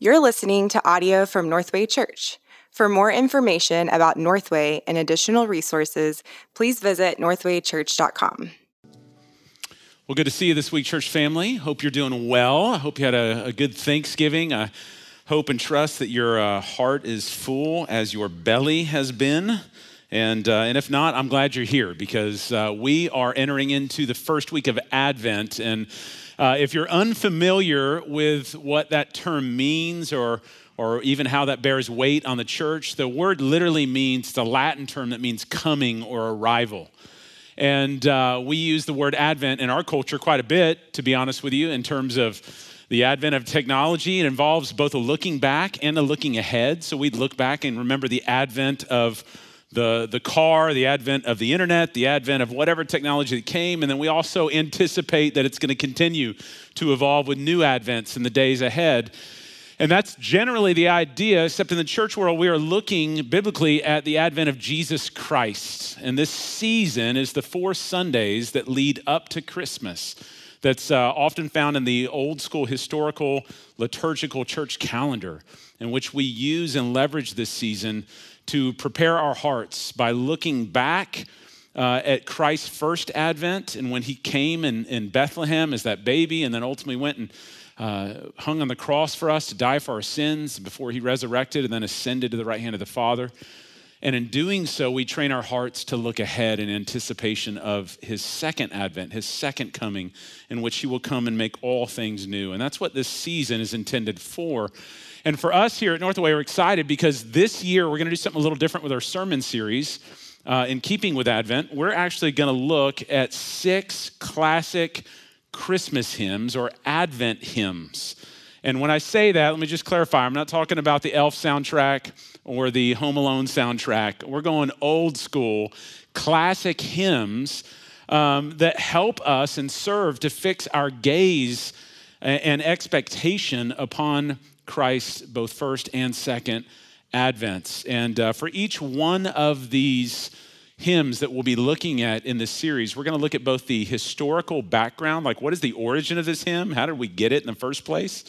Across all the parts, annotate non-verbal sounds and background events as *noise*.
You're listening to audio from Northway Church. For more information about Northway and additional resources, please visit northwaychurch.com. Well, good to see you this week, church family. Hope you're doing well. I hope you had a, a good Thanksgiving. I hope and trust that your uh, heart is full as your belly has been. And, uh, and if not, I'm glad you're here because uh, we are entering into the first week of Advent. And uh, if you're unfamiliar with what that term means or, or even how that bears weight on the church, the word literally means the Latin term that means coming or arrival. And uh, we use the word Advent in our culture quite a bit, to be honest with you, in terms of the advent of technology. It involves both a looking back and a looking ahead. So we'd look back and remember the advent of the, the car, the advent of the internet, the advent of whatever technology that came, and then we also anticipate that it's going to continue to evolve with new advents in the days ahead. And that's generally the idea, except in the church world, we are looking biblically at the advent of Jesus Christ. And this season is the four Sundays that lead up to Christmas, that's uh, often found in the old school historical liturgical church calendar, in which we use and leverage this season to prepare our hearts by looking back uh, at Christ's first advent and when he came in, in Bethlehem as that baby and then ultimately went and uh, hung on the cross for us to die for our sins before he resurrected and then ascended to the right hand of the Father. And in doing so, we train our hearts to look ahead in anticipation of his second advent, his second coming, in which he will come and make all things new. And that's what this season is intended for. And for us here at Northway, we're excited because this year we're going to do something a little different with our sermon series. Uh, in keeping with Advent, we're actually going to look at six classic Christmas hymns or Advent hymns. And when I say that, let me just clarify I'm not talking about the Elf soundtrack or the Home Alone soundtrack. We're going old school, classic hymns um, that help us and serve to fix our gaze and expectation upon Christ, both first and second advents. And uh, for each one of these hymns that we'll be looking at in this series, we're going to look at both the historical background, like what is the origin of this hymn? How did we get it in the first place?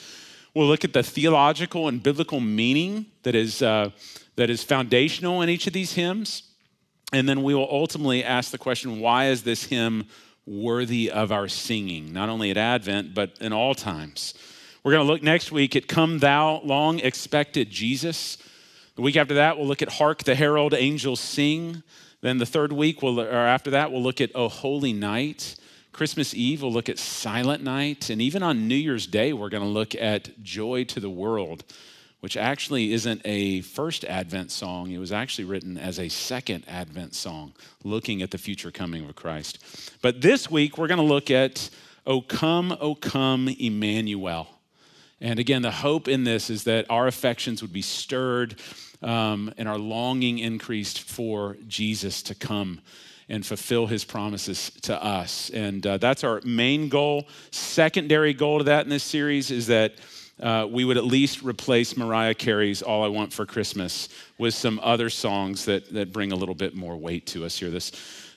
We'll look at the theological and biblical meaning that is, uh, that is foundational in each of these hymns. And then we will ultimately ask the question why is this hymn worthy of our singing, not only at Advent, but in all times? We're going to look next week at Come Thou Long Expected Jesus. The week after that, we'll look at Hark the Herald Angels Sing. Then the third week, we'll, or after that, we'll look at O Holy Night. Christmas Eve, we'll look at Silent Night. And even on New Year's Day, we're going to look at Joy to the World, which actually isn't a first Advent song. It was actually written as a second Advent song, looking at the future coming of Christ. But this week, we're going to look at O Come, O Come, Emmanuel. And again, the hope in this is that our affections would be stirred um, and our longing increased for Jesus to come and fulfill his promises to us. And uh, that's our main goal. Secondary goal to that in this series is that uh, we would at least replace Mariah Carey's All I Want for Christmas with some other songs that, that bring a little bit more weight to us here this,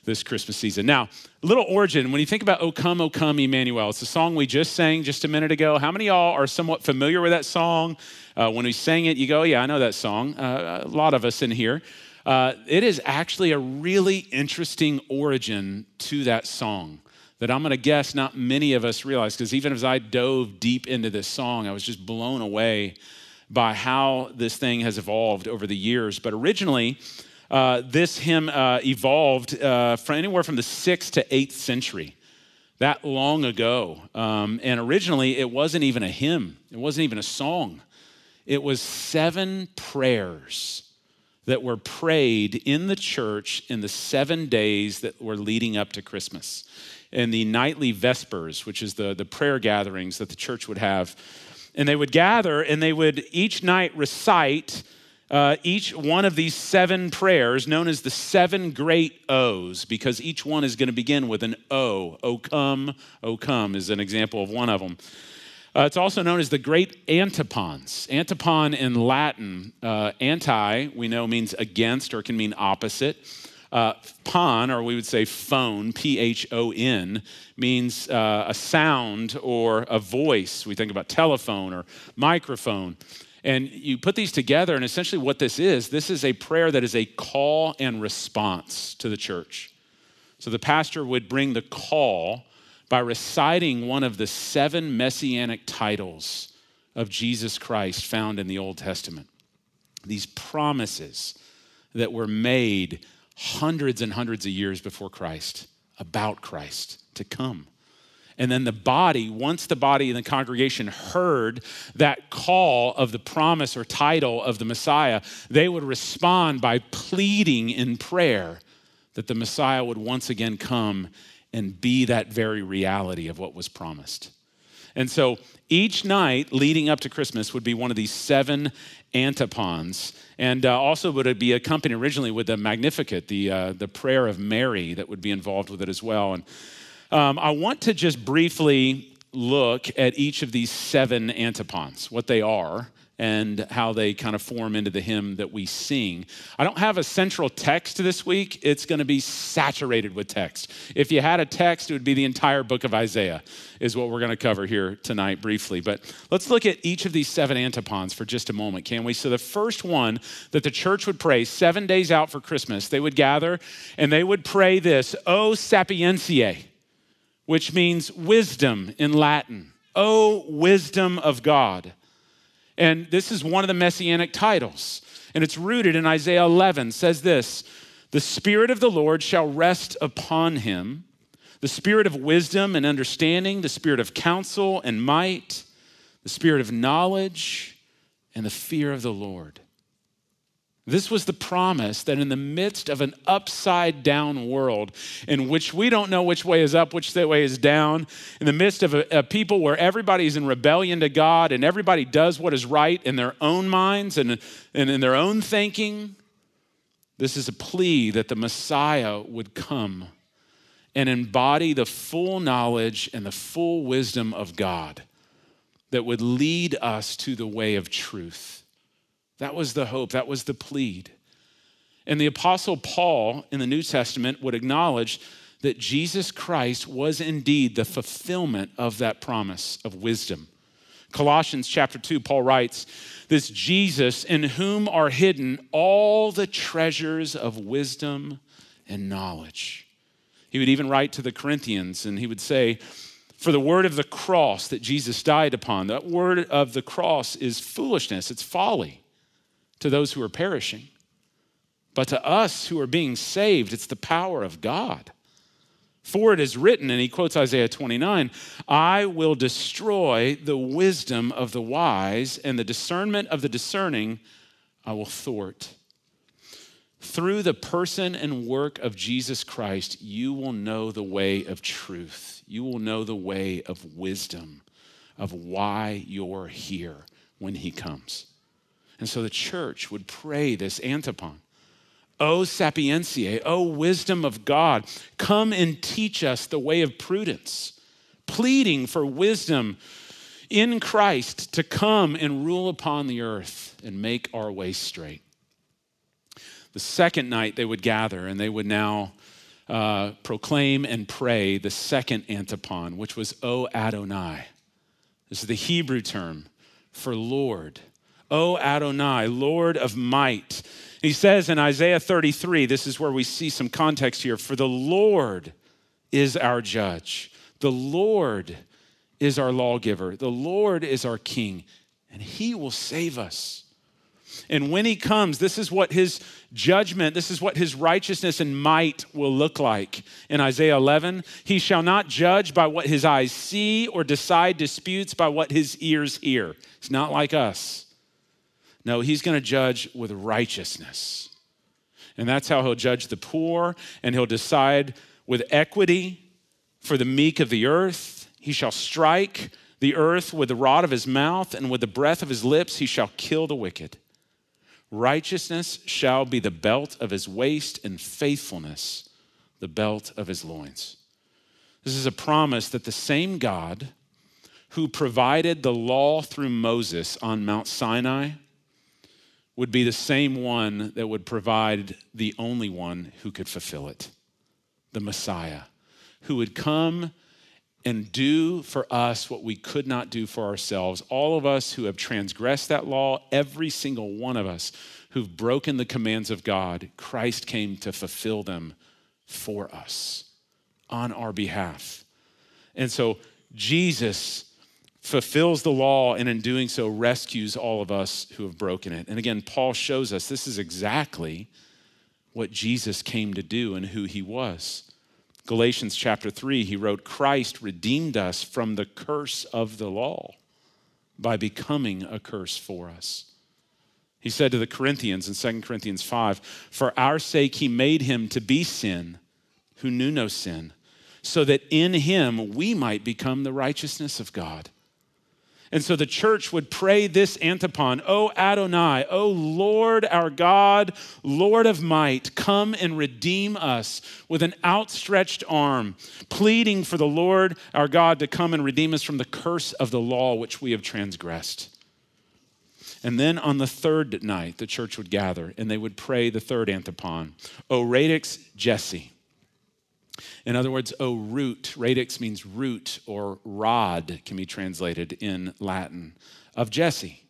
this Christmas season. Now, little origin. When you think about O Come, O Come, Emmanuel, it's a song we just sang just a minute ago. How many y'all are somewhat familiar with that song? Uh, when we sang it, you go, yeah, I know that song. Uh, a lot of us in here. Uh, it is actually a really interesting origin to that song that I'm going to guess not many of us realize because even as I dove deep into this song, I was just blown away by how this thing has evolved over the years. But originally, uh, this hymn uh, evolved uh, from anywhere from the sixth to eighth century, that long ago. Um, and originally, it wasn't even a hymn, it wasn't even a song. It was seven prayers that were prayed in the church in the seven days that were leading up to Christmas. In the nightly vespers, which is the, the prayer gatherings that the church would have. And they would gather and they would each night recite uh, each one of these seven prayers, known as the seven great O's, because each one is going to begin with an O. O come, O come is an example of one of them. Uh, it's also known as the great antiphons. Antiphon in Latin, uh, anti, we know means against or can mean opposite. Uh, pon, or we would say phone, P H O N, means uh, a sound or a voice. We think about telephone or microphone. And you put these together, and essentially what this is this is a prayer that is a call and response to the church. So the pastor would bring the call by reciting one of the seven messianic titles of Jesus Christ found in the Old Testament. These promises that were made hundreds and hundreds of years before Christ about Christ to come. And then the body, once the body in the congregation heard that call of the promise or title of the Messiah, they would respond by pleading in prayer that the Messiah would once again come and be that very reality of what was promised. And so each night leading up to Christmas would be one of these seven antiphons. And uh, also would it be accompanied originally with the Magnificat, the, uh, the prayer of Mary that would be involved with it as well. And um, I want to just briefly look at each of these seven antiphons, what they are, and how they kind of form into the hymn that we sing. I don't have a central text this week. It's going to be saturated with text. If you had a text, it would be the entire book of Isaiah, is what we're going to cover here tonight briefly. But let's look at each of these seven antiphons for just a moment, can we? So, the first one that the church would pray seven days out for Christmas, they would gather and they would pray this O sapientiae which means wisdom in Latin. O wisdom of God. And this is one of the messianic titles. And it's rooted in Isaiah 11, says this The Spirit of the Lord shall rest upon him, the Spirit of wisdom and understanding, the Spirit of counsel and might, the Spirit of knowledge and the fear of the Lord. This was the promise that in the midst of an upside down world in which we don't know which way is up, which way is down, in the midst of a, a people where everybody's in rebellion to God and everybody does what is right in their own minds and, and in their own thinking, this is a plea that the Messiah would come and embody the full knowledge and the full wisdom of God that would lead us to the way of truth. That was the hope, that was the plead. And the Apostle Paul in the New Testament would acknowledge that Jesus Christ was indeed the fulfillment of that promise of wisdom. Colossians chapter 2, Paul writes, This Jesus in whom are hidden all the treasures of wisdom and knowledge. He would even write to the Corinthians and he would say, For the word of the cross that Jesus died upon, that word of the cross is foolishness, it's folly to those who are perishing. But to us who are being saved, it's the power of God. For it is written, and he quotes Isaiah 29 I will destroy the wisdom of the wise, and the discernment of the discerning I will thwart. Through the person and work of Jesus Christ, you will know the way of truth. You will know the way of wisdom, of why you're here when he comes. And so the church would pray this antiphon. O sapientiae, O wisdom of God, come and teach us the way of prudence, pleading for wisdom in Christ to come and rule upon the earth and make our way straight. The second night they would gather and they would now uh, proclaim and pray the second antiphon, which was O Adonai. This is the Hebrew term for Lord. O Adonai, Lord of might. He says in Isaiah 33, this is where we see some context here for the Lord is our judge, the Lord is our lawgiver, the Lord is our king, and he will save us. And when he comes, this is what his judgment, this is what his righteousness and might will look like. In Isaiah 11, he shall not judge by what his eyes see or decide disputes by what his ears hear. It's not like us. No, he's going to judge with righteousness. And that's how he'll judge the poor, and he'll decide with equity for the meek of the earth. He shall strike the earth with the rod of his mouth, and with the breath of his lips he shall kill the wicked. Righteousness shall be the belt of his waist, and faithfulness the belt of his loins. This is a promise that the same God who provided the law through Moses on Mount Sinai would be the same one that would provide the only one who could fulfill it the Messiah, who would come and do for us what we could not do for ourselves. All of us who have transgressed that law, every single one of us who've broken the commands of God, Christ came to fulfill them for us on our behalf. And so Jesus fulfills the law and in doing so rescues all of us who have broken it. And again, Paul shows us this is exactly what Jesus came to do and who he was. Galatians chapter 3, he wrote, Christ redeemed us from the curse of the law by becoming a curse for us. He said to the Corinthians in 2 Corinthians 5, For our sake he made him to be sin who knew no sin, so that in him we might become the righteousness of God. And so the church would pray this antiphon O Adonai, O Lord our God, Lord of might, come and redeem us with an outstretched arm, pleading for the Lord our God to come and redeem us from the curse of the law which we have transgressed. And then on the third night, the church would gather and they would pray the third antiphon O Radix Jesse. In other words, O root, radix means root or rod, can be translated in Latin, of Jesse.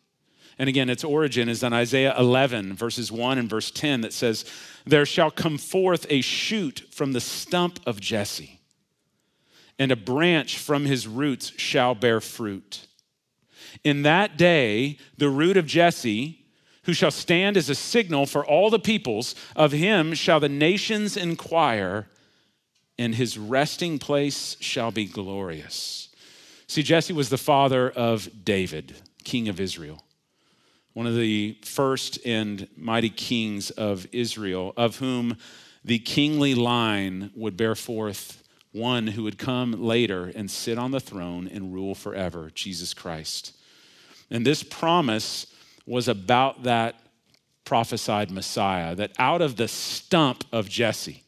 And again, its origin is in Isaiah 11, verses 1 and verse 10, that says, There shall come forth a shoot from the stump of Jesse, and a branch from his roots shall bear fruit. In that day, the root of Jesse, who shall stand as a signal for all the peoples, of him shall the nations inquire and his resting place shall be glorious. See, Jesse was the father of David, king of Israel, one of the first and mighty kings of Israel, of whom the kingly line would bear forth one who would come later and sit on the throne and rule forever, Jesus Christ. And this promise was about that prophesied Messiah, that out of the stump of Jesse,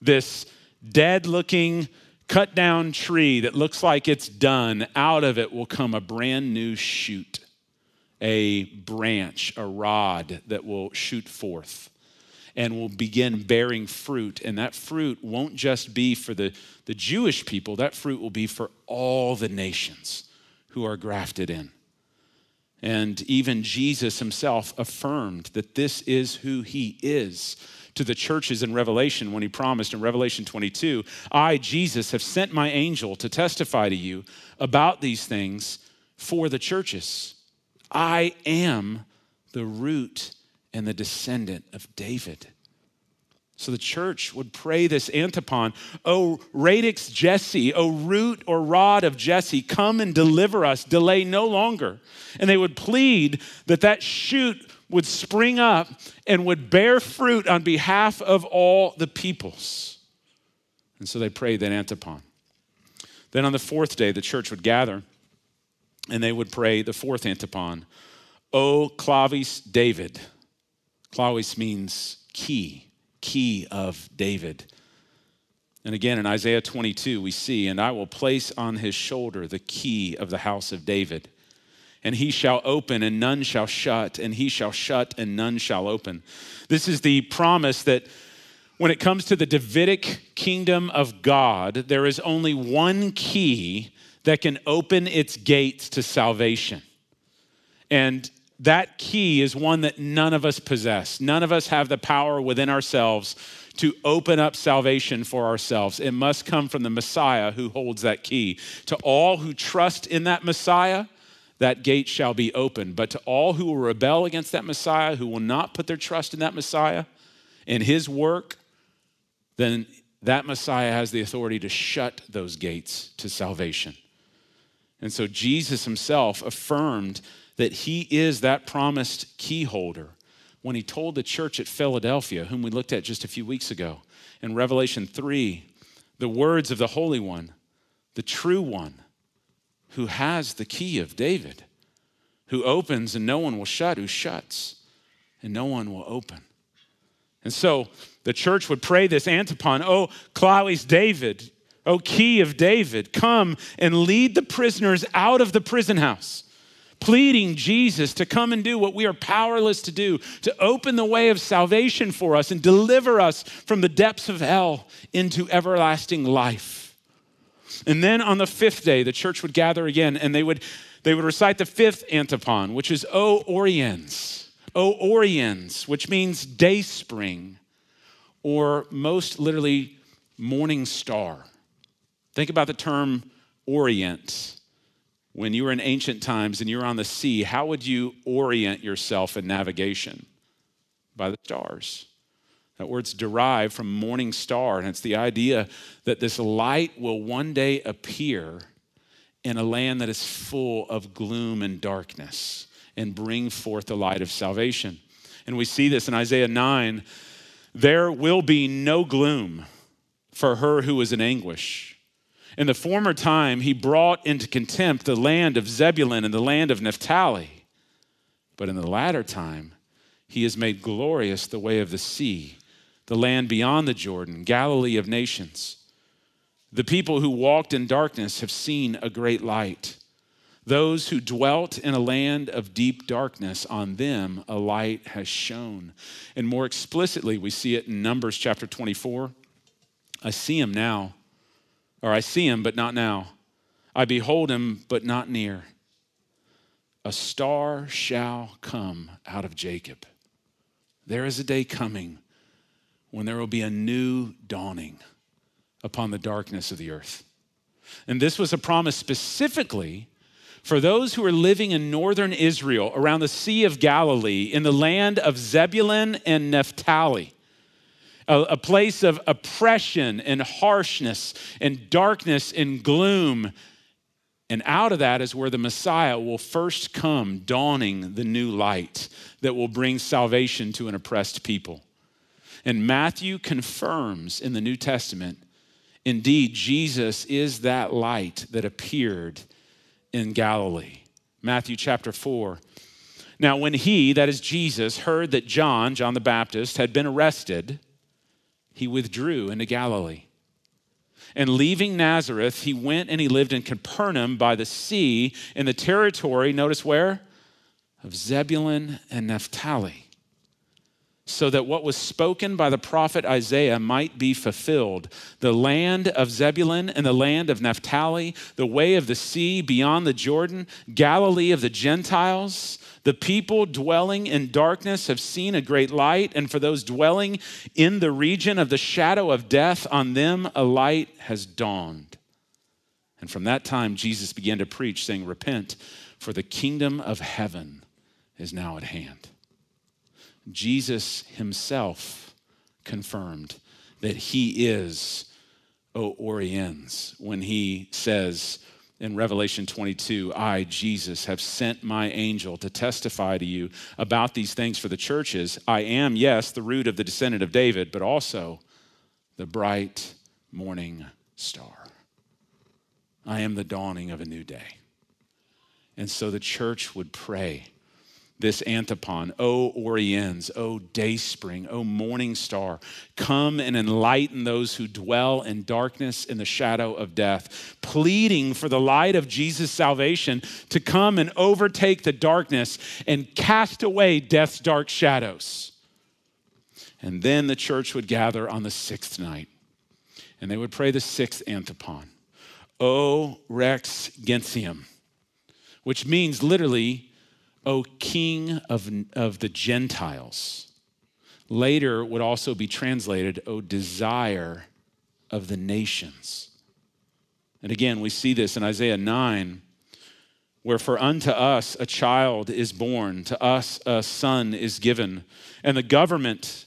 this dead looking, cut down tree that looks like it's done, out of it will come a brand new shoot, a branch, a rod that will shoot forth and will begin bearing fruit. And that fruit won't just be for the, the Jewish people, that fruit will be for all the nations who are grafted in. And even Jesus himself affirmed that this is who he is to the churches in Revelation when he promised in Revelation 22 I, Jesus, have sent my angel to testify to you about these things for the churches. I am the root and the descendant of David. So the church would pray this antiphon, O radix Jesse, O root or rod of Jesse, come and deliver us, delay no longer. And they would plead that that shoot would spring up and would bear fruit on behalf of all the peoples. And so they prayed that antiphon. Then on the fourth day, the church would gather and they would pray the fourth antiphon O clavis David. Clavis means key, key of David. And again, in Isaiah 22, we see, and I will place on his shoulder the key of the house of David and he shall open and none shall shut, and he shall shut and none shall open. This is the promise that when it comes to the Davidic kingdom of God, there is only one key that can open its gates to salvation. And that key is one that none of us possess. None of us have the power within ourselves to open up salvation for ourselves. It must come from the Messiah who holds that key. To all who trust in that Messiah, that gate shall be opened. But to all who will rebel against that Messiah, who will not put their trust in that Messiah, in his work, then that Messiah has the authority to shut those gates to salvation. And so Jesus himself affirmed that he is that promised key holder when he told the church at Philadelphia, whom we looked at just a few weeks ago, in Revelation 3, the words of the Holy One, the true one who has the key of David, who opens and no one will shut, who shuts and no one will open. And so the church would pray this antiphon, Oh, Clavis David, O key of David, come and lead the prisoners out of the prison house. pleading Jesus to come and do what we are powerless to do, to open the way of salvation for us and deliver us from the depths of hell into everlasting life. And then on the fifth day, the church would gather again and they would, they would recite the fifth antiphon, which is O Oriens, O Oriens, which means day spring, or most literally morning star. Think about the term orient. When you were in ancient times and you were on the sea, how would you orient yourself in navigation? By the stars. That word's derived from morning star, and it's the idea that this light will one day appear in a land that is full of gloom and darkness and bring forth the light of salvation. And we see this in Isaiah 9 there will be no gloom for her who is in anguish. In the former time, he brought into contempt the land of Zebulun and the land of Naphtali. But in the latter time, he has made glorious the way of the sea, the land beyond the Jordan, Galilee of nations. The people who walked in darkness have seen a great light. Those who dwelt in a land of deep darkness, on them a light has shone. And more explicitly, we see it in Numbers chapter 24. I see him now or I see him, but not now. I behold him, but not near. A star shall come out of Jacob. There is a day coming when there will be a new dawning upon the darkness of the earth. And this was a promise specifically for those who are living in northern Israel around the Sea of Galilee in the land of Zebulun and Naphtali a, a place of oppression and harshness and darkness and gloom. And out of that is where the Messiah will first come, dawning the new light that will bring salvation to an oppressed people. And Matthew confirms in the New Testament indeed, Jesus is that light that appeared in Galilee. Matthew chapter 4. Now, when he, that is Jesus, heard that John, John the Baptist, had been arrested, he withdrew into Galilee. And leaving Nazareth, he went and he lived in Capernaum by the sea in the territory, notice where? Of Zebulun and Naphtali. So that what was spoken by the prophet Isaiah might be fulfilled. The land of Zebulun and the land of Naphtali, the way of the sea beyond the Jordan, Galilee of the Gentiles. The people dwelling in darkness have seen a great light, and for those dwelling in the region of the shadow of death, on them a light has dawned. And from that time, Jesus began to preach, saying, Repent, for the kingdom of heaven is now at hand. Jesus himself confirmed that he is O Oriens when he says, in Revelation 22, I, Jesus, have sent my angel to testify to you about these things for the churches. I am, yes, the root of the descendant of David, but also the bright morning star. I am the dawning of a new day. And so the church would pray this antiphon, O Oriens, O Dayspring, O Morning Star, come and enlighten those who dwell in darkness in the shadow of death, pleading for the light of Jesus' salvation to come and overtake the darkness and cast away death's dark shadows. And then the church would gather on the sixth night, and they would pray the sixth antiphon, O Rex Gentium, which means literally, O King of, of the Gentiles. Later would also be translated, O desire of the nations. And again, we see this in Isaiah 9, where for unto us a child is born, to us a son is given, and the government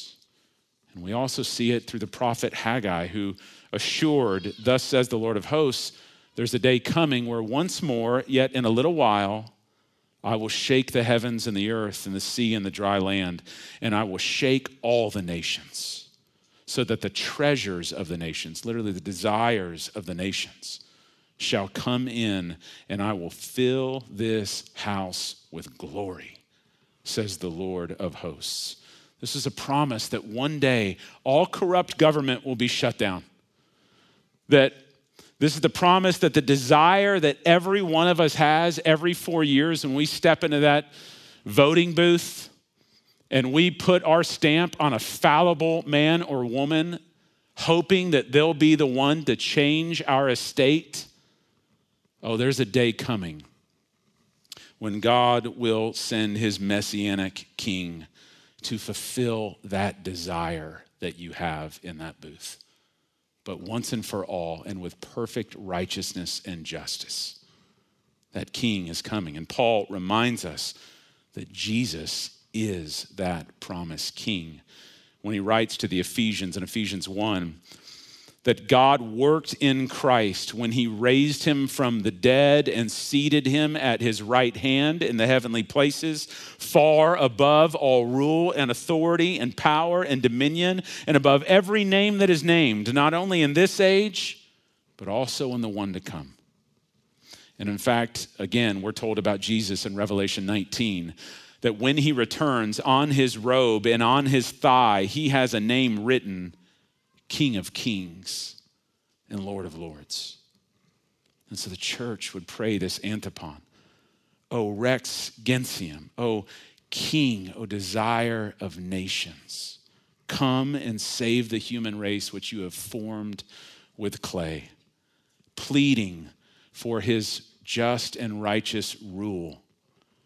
And we also see it through the prophet Haggai, who assured, Thus says the Lord of hosts, there's a day coming where once more, yet in a little while, I will shake the heavens and the earth and the sea and the dry land, and I will shake all the nations, so that the treasures of the nations, literally the desires of the nations, shall come in, and I will fill this house with glory, says the Lord of hosts. This is a promise that one day all corrupt government will be shut down. That this is the promise that the desire that every one of us has every four years when we step into that voting booth and we put our stamp on a fallible man or woman, hoping that they'll be the one to change our estate. Oh, there's a day coming when God will send his messianic king to fulfill that desire that you have in that booth but once and for all, and with perfect righteousness and justice. That king is coming. And Paul reminds us that Jesus is that promised king. When he writes to the Ephesians in Ephesians 1, that God worked in Christ when he raised him from the dead and seated him at his right hand in the heavenly places, far above all rule and authority and power and dominion, and above every name that is named, not only in this age, but also in the one to come. And in fact, again, we're told about Jesus in Revelation 19 that when he returns on his robe and on his thigh, he has a name written King of Kings and Lord of Lords. And so the church would pray this antiphon O Rex Gentium, O King, O desire of nations, come and save the human race which you have formed with clay, pleading for his just and righteous rule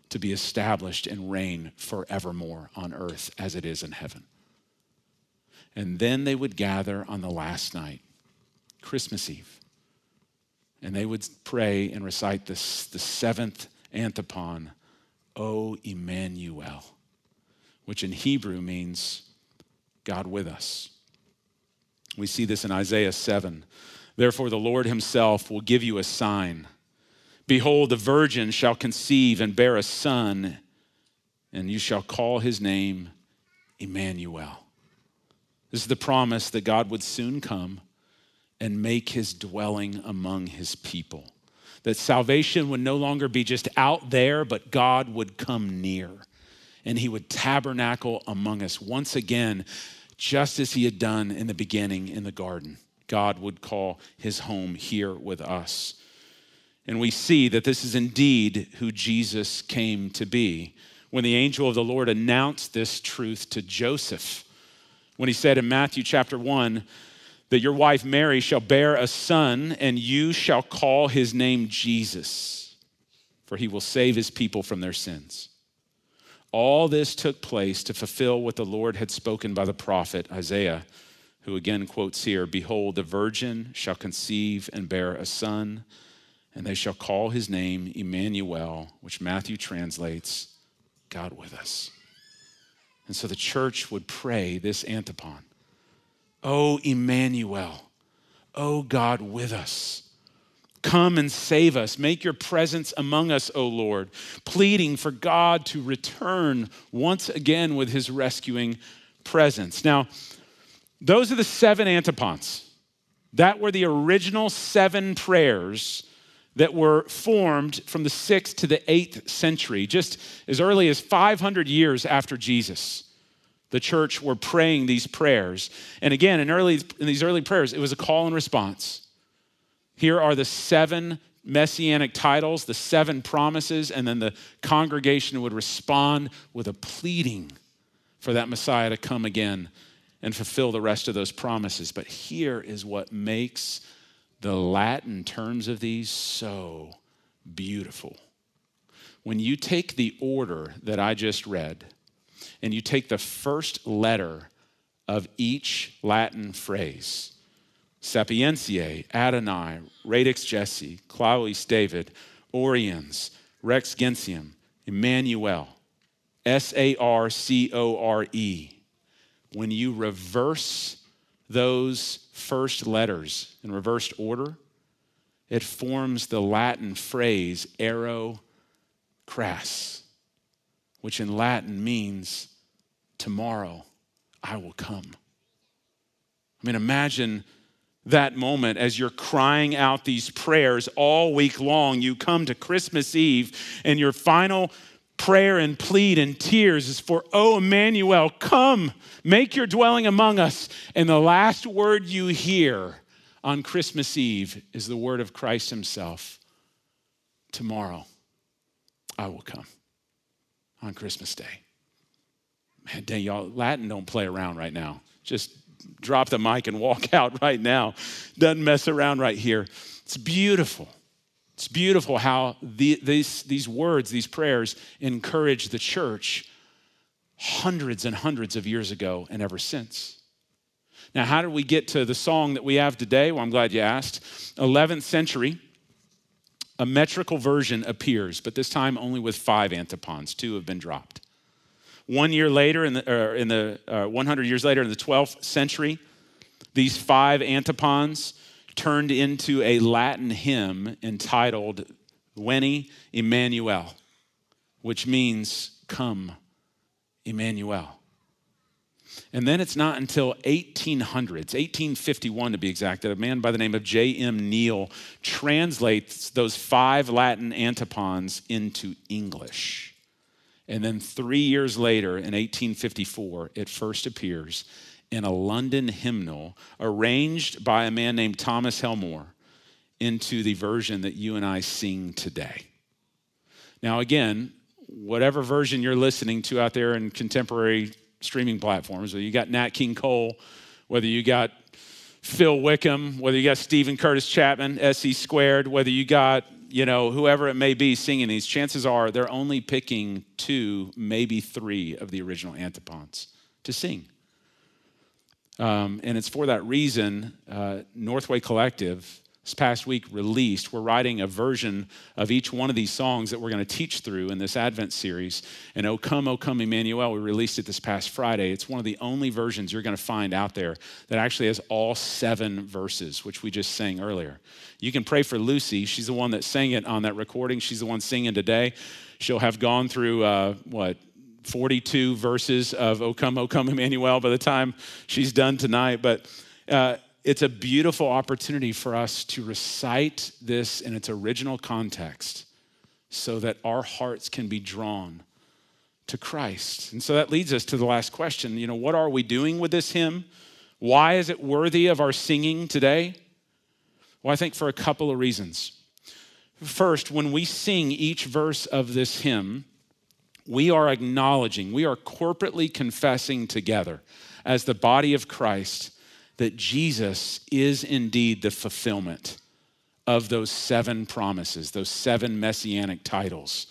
to be established and reign forevermore on earth as it is in heaven. And then they would gather on the last night, Christmas Eve, and they would pray and recite this, the seventh antiphon, O Emmanuel, which in Hebrew means God with us. We see this in Isaiah 7. Therefore, the Lord himself will give you a sign. Behold, the virgin shall conceive and bear a son, and you shall call his name Emmanuel. This is the promise that God would soon come and make his dwelling among his people. That salvation would no longer be just out there, but God would come near and he would tabernacle among us once again, just as he had done in the beginning in the garden. God would call his home here with us. And we see that this is indeed who Jesus came to be. When the angel of the Lord announced this truth to Joseph, when he said in Matthew chapter 1 that your wife Mary shall bear a son, and you shall call his name Jesus, for he will save his people from their sins. All this took place to fulfill what the Lord had spoken by the prophet Isaiah, who again quotes here Behold, the virgin shall conceive and bear a son, and they shall call his name Emmanuel, which Matthew translates God with us. And so the church would pray this antiphon O Emmanuel, O God with us. Come and save us. Make your presence among us, O Lord, pleading for God to return once again with his rescuing presence. Now, those are the seven antiphons. That were the original seven prayers that were formed from the sixth to the eighth century, just as early as 500 years after Jesus. The church were praying these prayers. And again, in, early, in these early prayers, it was a call and response. Here are the seven messianic titles, the seven promises, and then the congregation would respond with a pleading for that Messiah to come again and fulfill the rest of those promises. But here is what makes the Latin terms of these so beautiful. When you take the order that I just read and you take the first letter of each Latin phrase, Sapientiae, Adonai, Radix Jesse, Clavis David, Oriens, Rex Gentium, Emmanuel, S A R C O R E. When you reverse those first letters in reversed order, it forms the Latin phrase ero cras, which in Latin means tomorrow I will come. I mean, imagine that moment as you're crying out these prayers all week long. You come to Christmas Eve, and your final prayer and plead and tears is for, Oh, Emmanuel, come, make your dwelling among us. And the last word you hear on Christmas Eve is the word of Christ Himself Tomorrow I will come on Christmas Day. Man, dang, y'all, Latin don't play around right now. Just drop the mic and walk *laughs* out right now. Doesn't mess around right here. It's beautiful. It's beautiful how the, these, these words, these prayers, encourage the church hundreds and hundreds of years ago and ever since. Now, how did we get to the song that we have today? Well, I'm glad you asked. 11th century, a metrical version appears, but this time only with five antiphons. Two have been dropped. One year later, in the, in the uh, 100 years later, in the 12th century, these five antiphons turned into a Latin hymn entitled Veni Emmanuel, which means come, Emmanuel. And then it's not until 1800s, 1851 to be exact, that a man by the name of J.M. Neale translates those five Latin antiphons into English. And then three years later, in 1854, it first appears in a London hymnal arranged by a man named Thomas Helmore into the version that you and I sing today. Now, again, whatever version you're listening to out there in contemporary streaming platforms, whether you got Nat King Cole, whether you got Phil Wickham, whether you got Steven Curtis Chapman, SE squared, whether you got you know, whoever it may be singing these, chances are they're only picking two, maybe three of the original antiphons to sing. Um, and it's for that reason, uh, Northway Collective this past week released. We're writing a version of each one of these songs that we're going to teach through in this Advent series. And O Come, O Come Emmanuel, we released it this past Friday. It's one of the only versions you're going to find out there that actually has all seven verses, which we just sang earlier. You can pray for Lucy. She's the one that sang it on that recording. She's the one singing today. She'll have gone through, uh, what, 42 verses of O Come, O Come Emmanuel by the time she's done tonight. But uh, it's a beautiful opportunity for us to recite this in its original context so that our hearts can be drawn to Christ. And so that leads us to the last question. You know, what are we doing with this hymn? Why is it worthy of our singing today? Well, I think for a couple of reasons. First, when we sing each verse of this hymn, we are acknowledging, we are corporately confessing together as the body of Christ that Jesus is indeed the fulfillment of those seven promises, those seven messianic titles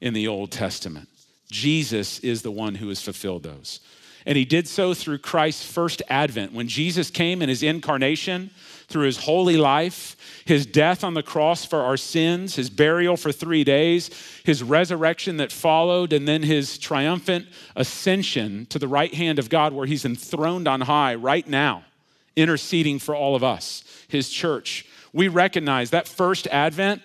in the Old Testament. Jesus is the one who has fulfilled those. And he did so through Christ's first advent. When Jesus came in his incarnation, through his holy life, his death on the cross for our sins, his burial for three days, his resurrection that followed, and then his triumphant ascension to the right hand of God, where he's enthroned on high right now interceding for all of us, his church. We recognize that first advent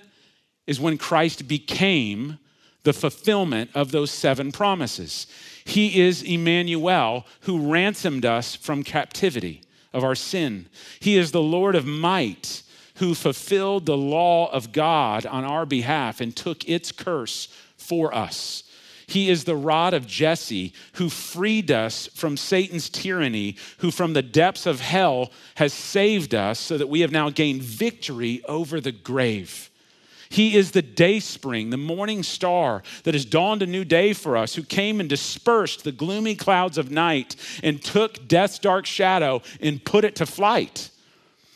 is when Christ became the fulfillment of those seven promises. He is Emmanuel who ransomed us from captivity of our sin. He is the Lord of might who fulfilled the law of God on our behalf and took its curse for us. He is the rod of Jesse who freed us from Satan's tyranny, who from the depths of hell has saved us so that we have now gained victory over the grave. He is the day spring, the morning star that has dawned a new day for us, who came and dispersed the gloomy clouds of night and took death's dark shadow and put it to flight.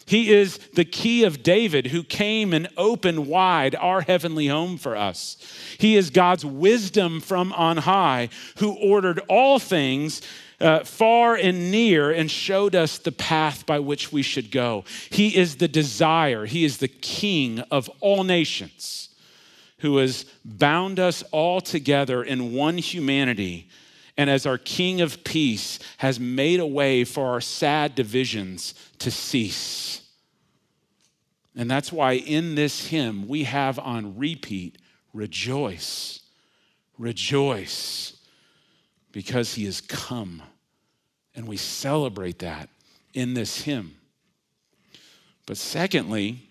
He is the key of David who came and opened wide our heavenly home for us. He is God's wisdom from on high who ordered all things uh, far and near and showed us the path by which we should go. He is the desire, He is the King of all nations who has bound us all together in one humanity and as our King of peace has made a way for our sad divisions to cease. And that's why in this hymn we have on repeat, rejoice, Rejoice because he has come. And we celebrate that in this hymn. But secondly,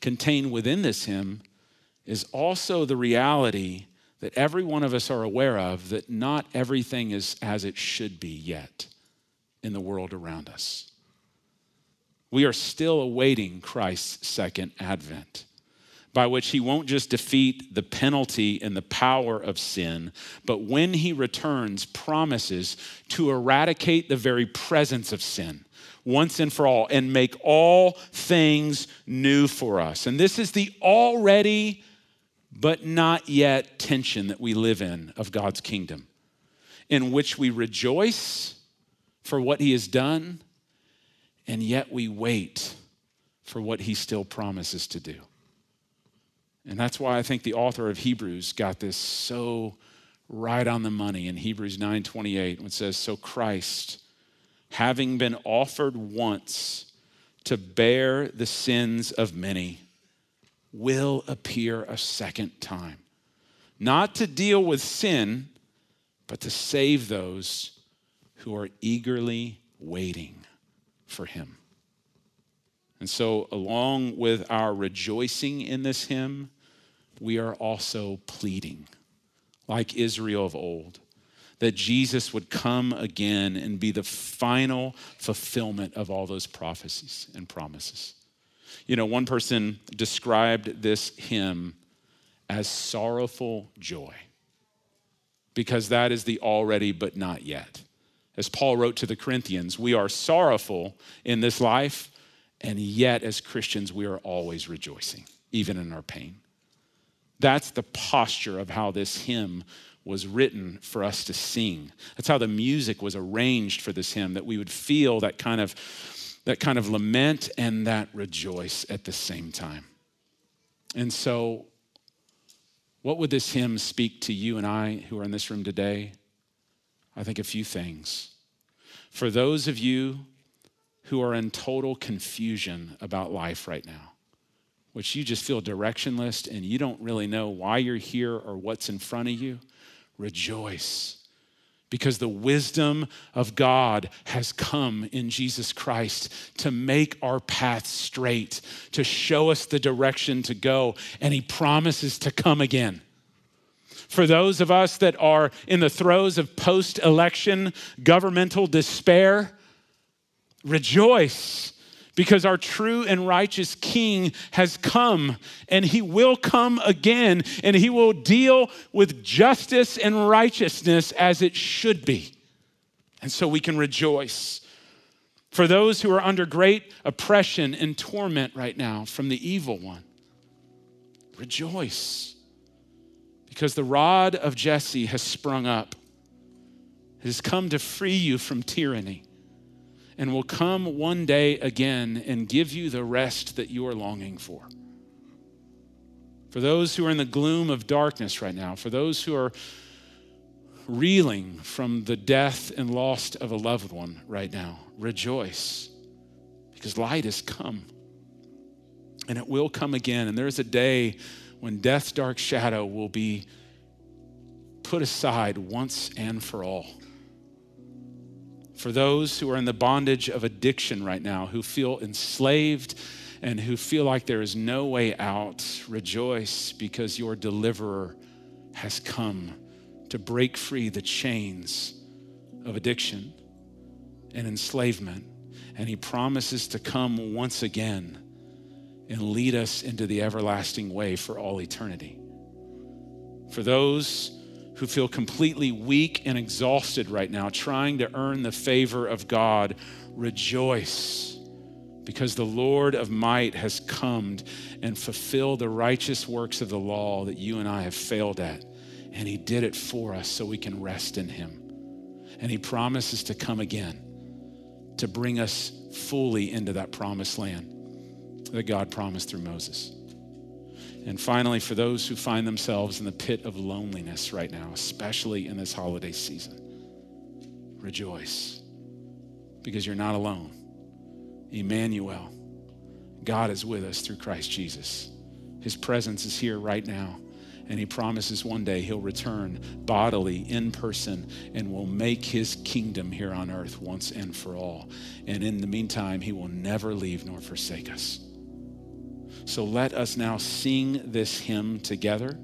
contained within this hymn is also the reality that every one of us are aware of that not everything is as it should be yet in the world around us. We are still awaiting Christ's second advent, by which he won't just defeat the penalty and the power of sin, but when he returns, promises to eradicate the very presence of sin once and for all and make all things new for us. And this is the already but not yet tension that we live in of God's kingdom, in which we rejoice for what he has done, and yet we wait for what he still promises to do. And that's why I think the author of Hebrews got this so right on the money in Hebrews 9:28 when it says so Christ having been offered once to bear the sins of many will appear a second time not to deal with sin but to save those who are eagerly waiting for him. And so, along with our rejoicing in this hymn, we are also pleading, like Israel of old, that Jesus would come again and be the final fulfillment of all those prophecies and promises. You know, one person described this hymn as sorrowful joy because that is the already but not yet. As Paul wrote to the Corinthians, we are sorrowful in this life, and yet as Christians, we are always rejoicing, even in our pain. That's the posture of how this hymn was written for us to sing. That's how the music was arranged for this hymn, that we would feel that kind of, that kind of lament and that rejoice at the same time. And so, what would this hymn speak to you and I who are in this room today? I think a few things. For those of you who are in total confusion about life right now, which you just feel directionless and you don't really know why you're here or what's in front of you, rejoice. Because the wisdom of God has come in Jesus Christ to make our path straight, to show us the direction to go, and He promises to come again. For those of us that are in the throes of post election governmental despair, rejoice because our true and righteous King has come and he will come again and he will deal with justice and righteousness as it should be. And so we can rejoice. For those who are under great oppression and torment right now from the evil one, rejoice because the rod of Jesse has sprung up. It has come to free you from tyranny and will come one day again and give you the rest that you are longing for. For those who are in the gloom of darkness right now, for those who are reeling from the death and loss of a loved one right now, rejoice because light has come and it will come again. And there's a day when death's dark shadow will be put aside once and for all. For those who are in the bondage of addiction right now, who feel enslaved and who feel like there is no way out, rejoice because your deliverer has come to break free the chains of addiction and enslavement. And he promises to come once again and lead us into the everlasting way for all eternity. For those who feel completely weak and exhausted right now, trying to earn the favor of God, rejoice because the Lord of might has come and fulfilled the righteous works of the law that you and I have failed at. And he did it for us so we can rest in him. And he promises to come again to bring us fully into that promised land that God promised through Moses. And finally, for those who find themselves in the pit of loneliness right now, especially in this holiday season, rejoice because you're not alone. Emmanuel, God is with us through Christ Jesus. His presence is here right now, And he promises one day he'll return bodily in person and will make his kingdom here on earth once and for all. And in the meantime, he will never leave nor forsake us. So let us now sing this hymn together.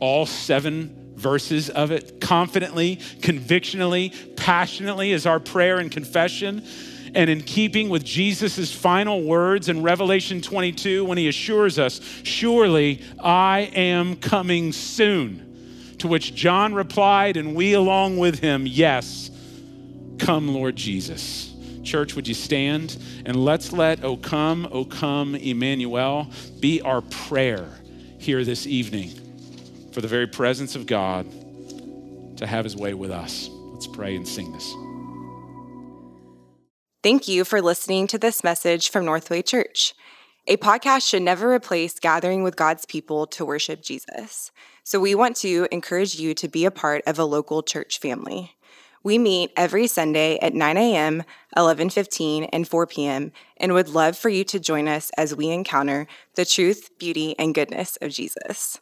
All seven verses of it, confidently, convictionally, passionately, is our prayer and confession and in keeping with Jesus' final words in Revelation 22 when he assures us, Surely I am coming soon. To which John replied, and we along with him, Yes, come, Lord Jesus. Church, would you stand and let's let O come, O come, Emmanuel be our prayer here this evening for the very presence of God to have his way with us. Let's pray and sing this. Thank you for listening to this message from Northway Church. A podcast should never replace gathering with God's people to worship Jesus. So we want to encourage you to be a part of a local church family. We meet every Sunday at 9 a.m., 11:15, and 4 p.m. and would love for you to join us as we encounter the truth, beauty, and goodness of Jesus.